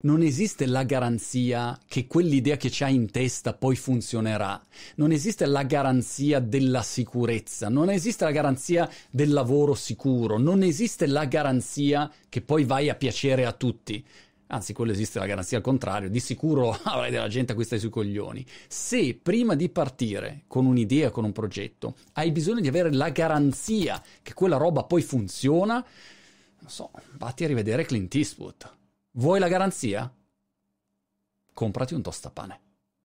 Non esiste la garanzia che quell'idea che c'hai in testa poi funzionerà. Non esiste la garanzia della sicurezza, non esiste la garanzia del lavoro sicuro, non esiste la garanzia che poi vai a piacere a tutti. Anzi, quello esiste la garanzia al contrario, di sicuro avrai della gente a cui stai sui coglioni. Se prima di partire con un'idea, con un progetto, hai bisogno di avere la garanzia che quella roba poi funziona, non so, vatti a rivedere Clint Eastwood Vuoi la garanzia? Comprati un tostapane.